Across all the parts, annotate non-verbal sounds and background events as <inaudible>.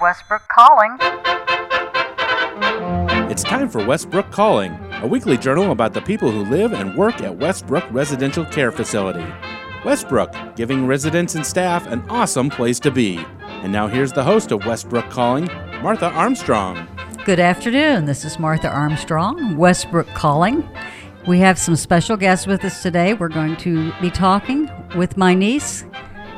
Westbrook Calling. It's time for Westbrook Calling, a weekly journal about the people who live and work at Westbrook Residential Care Facility. Westbrook, giving residents and staff an awesome place to be. And now here's the host of Westbrook Calling, Martha Armstrong. Good afternoon. This is Martha Armstrong, Westbrook Calling. We have some special guests with us today. We're going to be talking with my niece,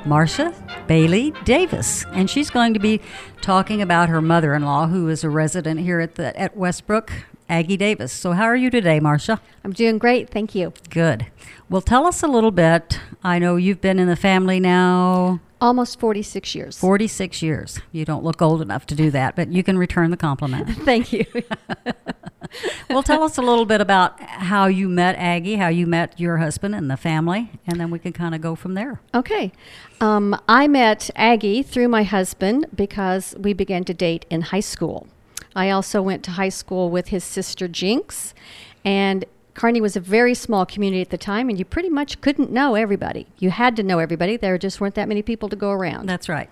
Marsha Bailey Davis, and she's going to be talking about her mother-in-law, who is a resident here at the at Westbrook, Aggie Davis. So, how are you today, Marsha? I'm doing great, thank you. Good. Well, tell us a little bit. I know you've been in the family now Almost 46 years. 46 years. You don't look old enough to do that, but you can return the compliment. <laughs> Thank you. <laughs> well, tell us a little bit about how you met Aggie, how you met your husband and the family, and then we can kind of go from there. okay. Um, I met Aggie through my husband because we began to date in high school. I also went to high school with his sister Jinx, and Kearney was a very small community at the time, and you pretty much couldn't know everybody. You had to know everybody. There just weren't that many people to go around. That's right.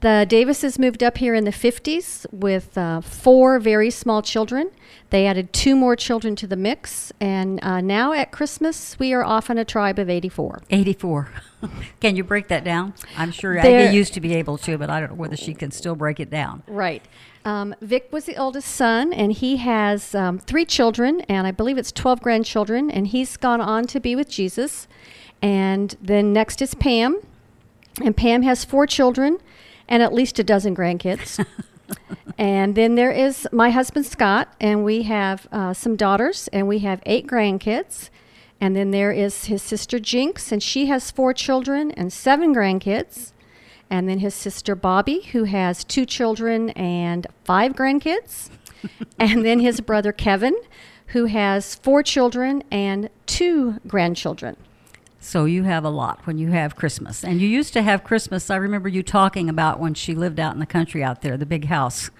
The Davises moved up here in the 50s with uh, four very small children. They added two more children to the mix, and uh, now at Christmas, we are often a tribe of 84. 84. <laughs> can you break that down? I'm sure Aggie used to be able to, but I don't know whether she can still break it down. Right. Um, Vic was the oldest son, and he has um, three children, and I believe it's 12 grandchildren, and he's gone on to be with Jesus. And then next is Pam, and Pam has four children and at least a dozen grandkids. <laughs> and then there is my husband Scott, and we have uh, some daughters, and we have eight grandkids. And then there is his sister Jinx, and she has four children and seven grandkids. And then his sister Bobby, who has two children and five grandkids. <laughs> and then his brother Kevin, who has four children and two grandchildren. So you have a lot when you have Christmas. And you used to have Christmas. I remember you talking about when she lived out in the country out there, the big house,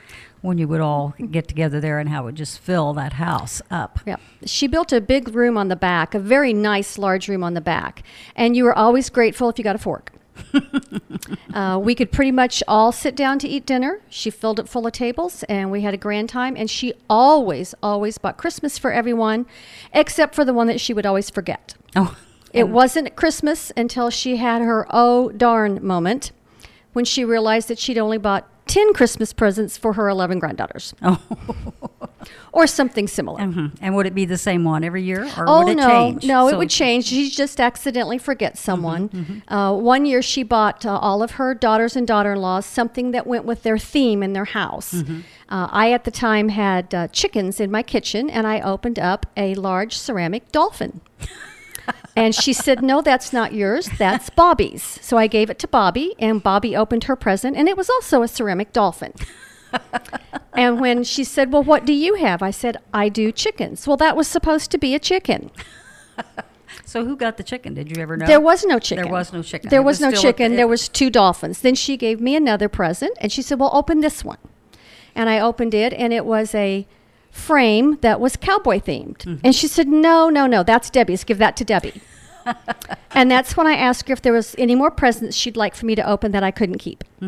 when you would all get together there and how it would just fill that house up. Yeah. She built a big room on the back, a very nice large room on the back. And you were always grateful if you got a fork. <laughs> uh, we could pretty much all sit down to eat dinner. She filled it full of tables and we had a grand time. And she always, always bought Christmas for everyone, except for the one that she would always forget. Oh, It wasn't Christmas until she had her oh darn moment when she realized that she'd only bought 10 Christmas presents for her 11 granddaughters. <laughs> Oh. <laughs> or something similar. mhm. and would it be the same one every year, or Oh would it no, change? no, it would change. She just accidentally forgets someone. Uh, one year, she bought uh, all of her daughters and daughter-in-laws something that went with their theme in their house. Uh, I, at the time, had uh, chickens in my kitchen, and I opened up a large ceramic dolphin. <laughs> and she said, "No, that's not yours. That's Bobby's." So I gave it to Bobby, and Bobby opened her present, and it was also a ceramic dolphin. And when she said, Well, what do you have? I said, I do chickens. Well, that was supposed to be a chicken. So who got the chicken? Did you ever know? There was no chicken. There was no chicken. There was, was no still a- chicken. there was two dolphins. Then she gave me another present and she said, Well, open this one. And I opened it and it was a frame that was cowboy themed. Mm-hmm. And she said, No, no, no, that's Debbie's. Give that to Debbie. <laughs> and that's when I asked her if there was any more presents she'd like for me to open that I couldn't keep. <laughs>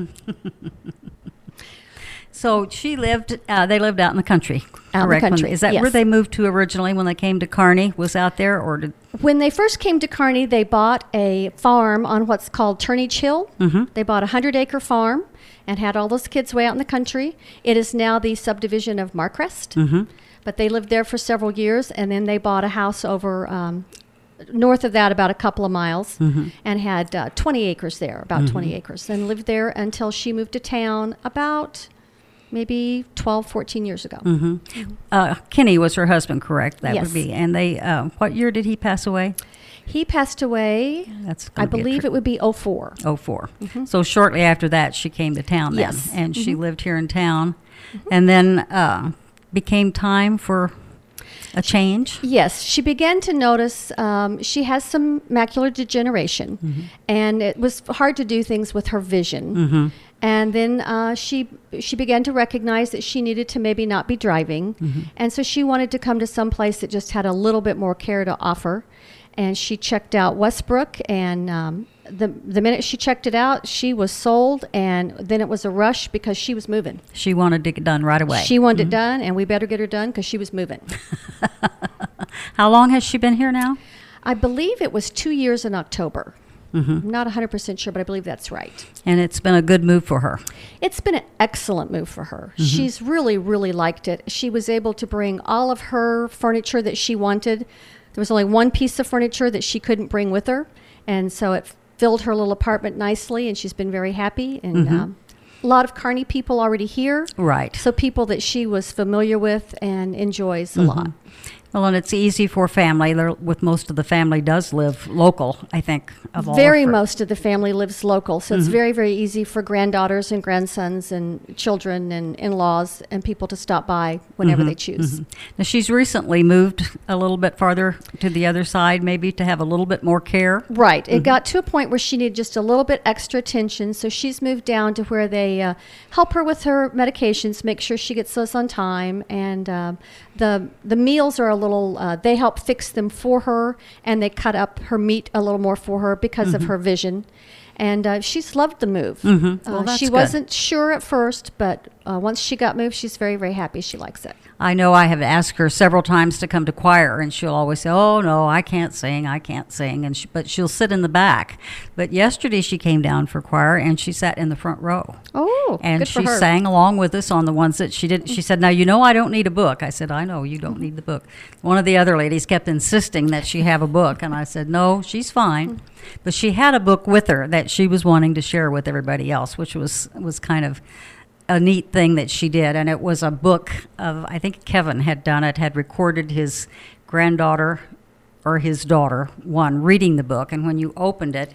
So she lived. Uh, they lived out in the country. Out in the country, Is that where they moved to originally when they came to Kearney? Was out there, or did When they first came to Kearney, they bought a farm on what's called Turnage Hill. Mm-hmm. They bought a hundred acre farm and had all those kids way out in the country. It is now the subdivision of Marcrest. Mm-hmm. But they lived there for several years, and then they bought a house over um, north of that, about a couple of miles, Mm-hmm. and had uh, 20 acres there, about 20 acres, and lived there until she moved to town about maybe 12, 14 years ago. Mm-hmm. uh, Kenny was her husband? Correct. That Yes. would be. And they. Uh, what year did he pass away? He passed away, That's. I believe it would be 04. Oh So shortly after that, she came to town. Then, Yes. and she lived here in town, and then uh, became time for a change. Yes, she began to notice um, she has some macular degeneration, and it was hard to do things with her vision. And then uh, she she began to recognize that she needed to maybe not be driving, and so she wanted to come to some place that just had a little bit more care to offer. and she checked out Westbrook. And um, the the minute she checked it out, she was sold. And then it was a rush because she was moving. She wanted to get done right away. She wanted it done, and we better get her done because she was moving. <laughs> How long has she been here now? I believe it was two years in October. I'm not 100% sure, but I believe that's right. And it's been a good move for her. It's been an excellent move for her. Mm-hmm. She's really, really liked it. She was able to bring all of her furniture that she wanted. There was only one piece of furniture that she couldn't bring with her, and so it filled her little apartment nicely, and she's been very happy. And mm-hmm. um, a lot of Kearney people already here, Right. so people that she was familiar with and enjoys a lot. Well, and it's easy for family. There, with most of the family does live local. I think of all. very most of the family lives local, so it's very very easy for granddaughters and grandsons and children and in-laws and people to stop by whenever they choose. Now she's recently moved a little bit farther to the other side, maybe to have a little bit more care. Right. It got to a point where she needed just a little bit extra attention, so she's moved down to where they uh, help her with her medications, make sure she gets those on time, and um the the meals are a little. Uh, they help fix them for her, and they cut up her meat a little more for her because of her vision. And uh, she's loved the move. Mhm. Well, Uh, she good. wasn't sure at first, but uh, once she got moved, she's very, very happy. She likes it. I know I have asked her several times to come to choir, and she'll always say, "Oh no, I can't sing, I can't sing," and she, but she'll sit in the back. But yesterday she came down for choir, and she sat in the front row. Oh, and good for she sang along with us on the ones that she didn't. She said, "Now you know I don't need a book." I said, "I know you don't need the book." One of the other ladies kept insisting that she have a book, and I said, "No, she's fine." But she had a book with her that she was wanting to share with everybody else, which was was kind of a neat thing that she did. And it was a book of I think Kevin had done it, had recorded his granddaughter or his daughter one reading the book, and when you opened it.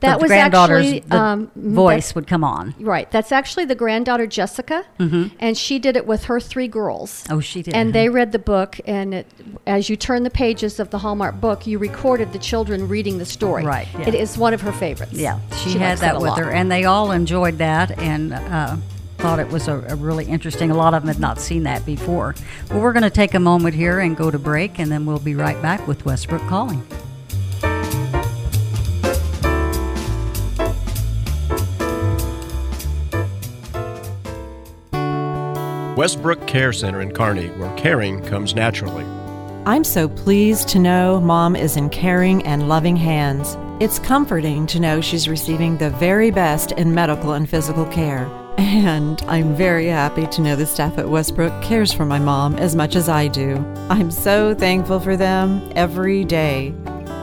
That the was actually, the um, voice would come on. Right. That's actually the granddaughter Jessica, and she did it with her three girls. Mm-hmm. Oh, she did. And they read the book, and it, as you turn the pages of the Hallmark book, you recorded the children reading the story. Right, yeah. It is one of her favorites. Yeah, she, likes had that with lot. her, and they all enjoyed that and uh, thought it was a, a really interesting. A lot of them had not seen that before. Well, we're going to take a moment here and go to break, and then we'll be right back with Westbrook Calling. Westbrook Care Center in Kearney, where caring comes naturally. I'm so pleased to know Mom is in caring and loving hands. It's comforting to know she's receiving the very best in medical and physical care. And I'm very happy to know the staff at Westbrook cares for my mom as much as I do. I'm so thankful for them every day.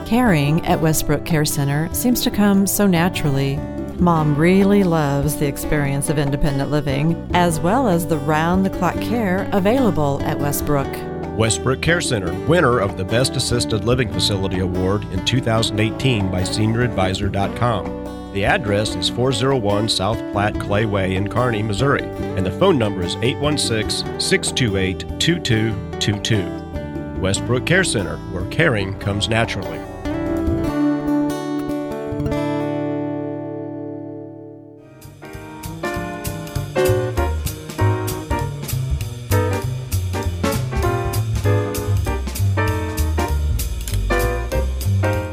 Caring at Westbrook Care Center seems to come so naturally. Mom really loves the experience of independent living, as well as the round the clock care available at Westbrook. Westbrook Care Center, winner of the Best Assisted Living Facility Award in 2018 by SeniorAdvisor.com. The address is 401 South Platte Clay Way in Kearney, Missouri, and the phone number is 816 628 2222. Westbrook Care Center, where caring comes naturally.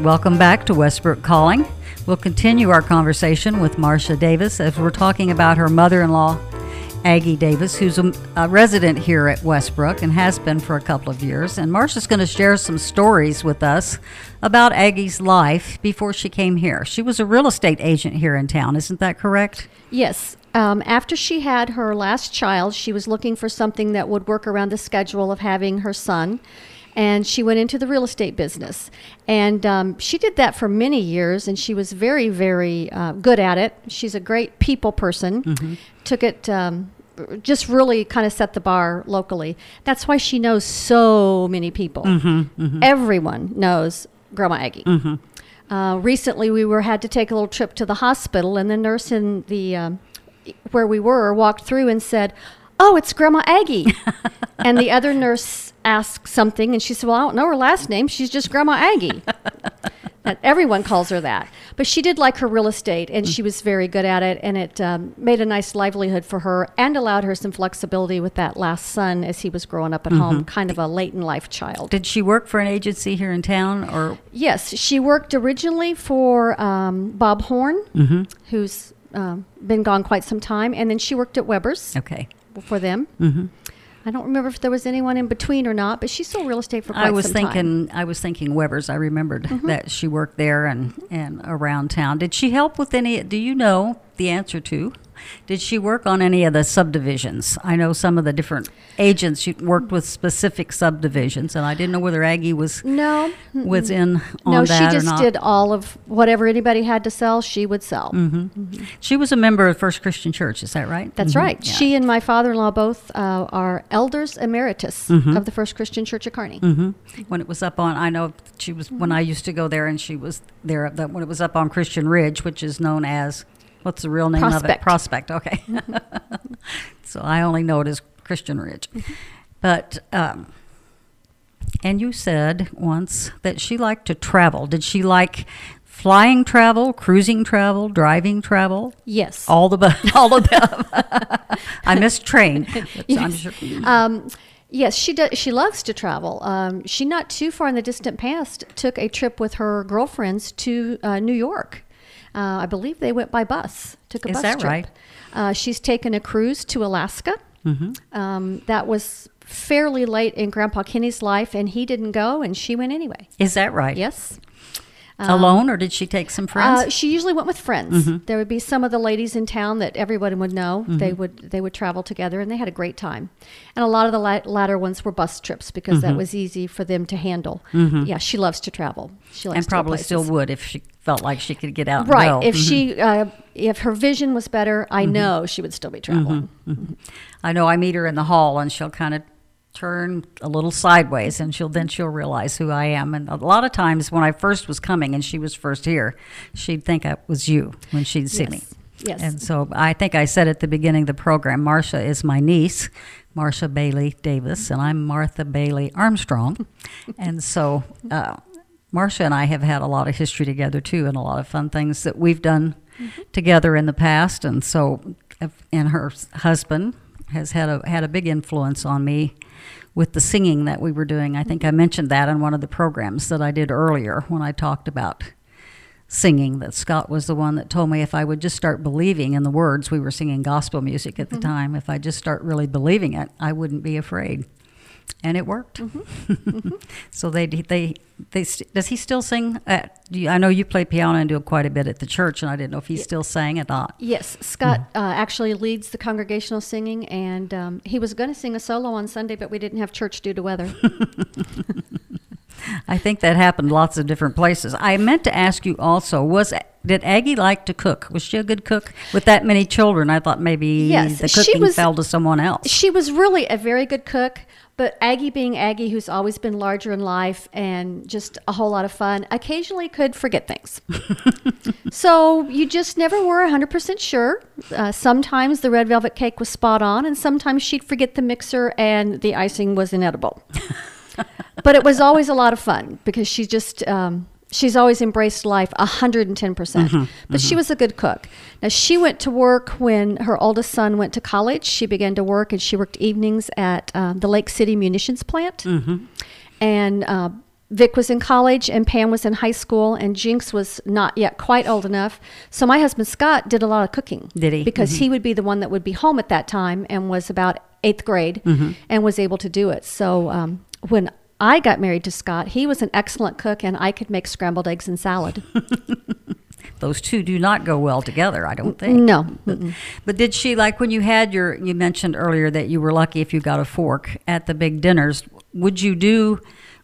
Welcome back to Westbrook Calling. We'll continue our conversation with Marsha Davis as we're talking about her mother-in-law, Aggie Davis, who's a, a resident here at Westbrook and has been for a couple of years. And Marsha's going to share some stories with us about Aggie's life before she came here. She was a real estate agent here in town, isn't that correct? Yes. Um, after she had her last child, she was looking for something that would work around the schedule of having her son. And she went into the real estate business. And um, she did that for many years, and she was very, very uh, good at it. She's a great people person. Took it, um, just really kind of set the bar locally. That's why she knows so many people. Everyone knows Grandma Aggie. Uh, recently, we were had to take a little trip to the hospital, and the nurse in the um, where we were walked through and said, "Oh, it's Grandma Aggie." <laughs> and the other nurse asked something, and she said, "Well, I don't know her last name. She's just Grandma Aggie." <laughs> And everyone calls her that. But she did like her real estate, and she was very good at it, and it um, made a nice livelihood for her and allowed her some flexibility with that last son as he was growing up at home, kind of a late in life child. Did she work for an agency here in town, or Yes, she worked originally for um, Bob Horn, Mm-hmm. who's um, been gone quite some time, and then she worked at Weber's okay? for them. Mm-hmm. I don't remember if there was anyone in between or not, but she sold real estate for quite I was some time. thinking, I was thinking Weber's. I remembered Mm-hmm. that she worked there and and around town. Did she help with any? Do you know the answer to? Did she work on any of the subdivisions? I know some of the different agents she worked with specific subdivisions, and I didn't know whether Aggie was No, was in on no, that she or just did all of whatever anybody had to sell. She would sell. Mm-hmm. She was a member of First Christian Church. Is that right? That's Mhm. right. Yeah. She and my father-in-law both uh, are elders emeritus Mm-hmm. of the First Christian Church of Kearney. when it was up on i know she was when i used to go there and she was there that when it was up on christian ridge which is known as what's the real name of it Prospect. prospect okay <laughs> so i only know it as christian ridge but um, and you said once that she liked to travel did she like flying travel cruising travel driving travel Yes. all the <laughs> all of them <laughs> i missed train I'm sure, Um, yes, she does. She loves to travel. Um, she not too far in the distant past took a trip with her girlfriends to uh, New York. Uh, I believe they went by bus. Took a Is bus that trip. right? Uh, she's taken a cruise to Alaska. Mm-hmm. Um, that was fairly late in Grandpa Kenny's life, and he didn't go, and she went anyway. is that right Yes. Uh, alone or did she take some uh, friends Uh, she usually went with friends. Mm-hmm. There would be some of the ladies in town that everyone would know. Mm-hmm. They would they would travel together, and they had a great time. And a lot of the la- latter ones were bus trips because that mm-hmm. was easy for them to handle. Yeah, she loves to travel. She likes and probably still would if she felt like she could get out. Right. And go. If she uh, if her vision was better, I know she would still be traveling. I know I meet her in the hall, and she'll kind of turn a little sideways, and she'll then she'll realize who I am. And a lot of times when I first was coming, and she was first here, she'd think I was you when she'd see me. Yes. Yes. And so I think I said at the beginning of the program, Marsha is my niece, Marsha Bailey Davis, and I'm Martha Bailey Armstrong. <laughs> and so uh, Marsha and I have had a lot of history together too, and a lot of fun things that we've done together in the past. And so, and her husband has had a had a big influence on me with the singing that we were doing. I think I mentioned that in one of the programs that I did earlier when I talked about singing that Scott was the one that told me if I would just start believing in the words we were singing gospel music at the mm-hmm. time if I just start really believing it I wouldn't be afraid and it worked <laughs> so they they they does he still sing at, I know you play piano and do it quite a bit at the church and I didn't know if he still sang or not Yes, Scott uh, actually leads the congregational singing, and um, he was going to sing a solo on Sunday, but we didn't have church due to weather. <laughs> I think that happened lots of different places. I meant to ask you also was did Aggie like to cook? Was she a good cook with that many children? I thought maybe Yes, the cooking was- fell to someone else. She was really a very good cook, but Aggie, being Aggie, who's always been larger in life and just a whole lot of fun, occasionally could forget things. <laughs> so you just never were 100% sure. Uh, sometimes the red velvet cake was spot on, and sometimes she'd forget the mixer and the icing was inedible. <laughs> but it was always a lot of fun because she just. Um, She's always embraced life 110%. percent but she was a good cook. Now, she went to work when her oldest son went to college. She began to work and she worked evenings at um, the Lake City munitions plant. And uh, Vic was in college and Pam was in high school and Jinx was not yet quite old enough. So my husband Scott did a lot of cooking. Did he? Because he would be the one that would be home at that time and was about eighth grade and was able to do it. So um, when I got married to Scott, he was an excellent cook and I could make scrambled eggs and salad. <laughs> Those two do not go well together, I don't think. no. But, but did she like when you had your? You mentioned earlier that you were lucky if you got a fork at the big dinners. Would you do?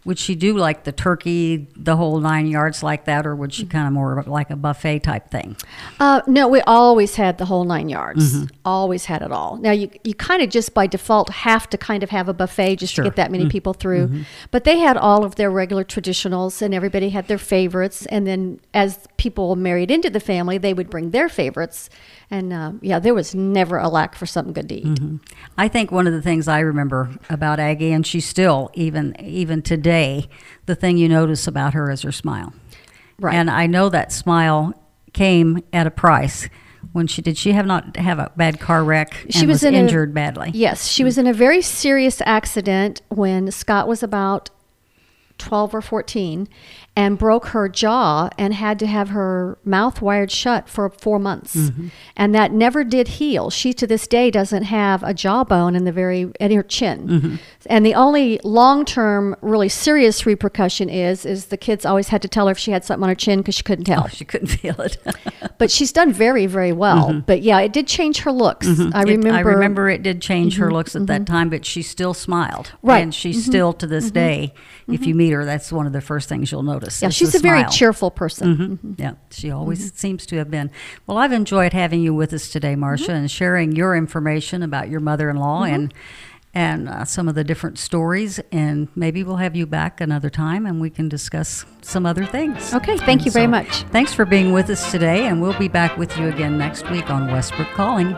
Would she do like the turkey, the whole nine yards like that, or would she mm-hmm. kind of more like a buffet type thing? Uh, no, we always had the whole nine yards. Mm-hmm. Always had it all. Now you you kind of just by default have to kind of have a buffet just Sure. to get that many mm. people through. Mm-hmm. But they had all of their regular traditionals, and everybody had their favorites. And then as people married into the family, they would bring their favorites. And uh, yeah, there was never a lack for something good to eat. I think one of the things I remember about Aggie, and she still even even today, the thing you notice about her is her smile. Right. And I know that smile came at a price. When she did, she have not have a bad car wreck. She was was, in a- injured badly. Yes, she was in a very serious accident when Scott was about 12 or 14 and broke her jaw and had to have her mouth wired shut for four months. Mm-hmm. And that never did heal. She to this day doesn't have a jawbone in the very in her chin. Mm-hmm. And the only long-term really serious repercussion is is the kids always had to tell her if she had something on her chin because she couldn't tell. Oh, she couldn't feel it. <laughs> but she's done very very well. But yeah, it did change her looks. I Mm-hmm. It- remember I remember it did change her looks at that time, but she still smiled. Right. And she still, to this day, if you meet her, that's one of the first things you'll notice. Yeah, she's the a very cheerful person. Mhm. Yeah, she always seems to have been. Well, I've enjoyed having you with us today, Marsha, and sharing your information about your mother-in-law and and uh, some of the different stories. And maybe we'll have you back another time, and we can discuss some other things. Okay, thank And you very much. Thanks for being with us today, and we'll be back with you again next week on Westbrook Calling.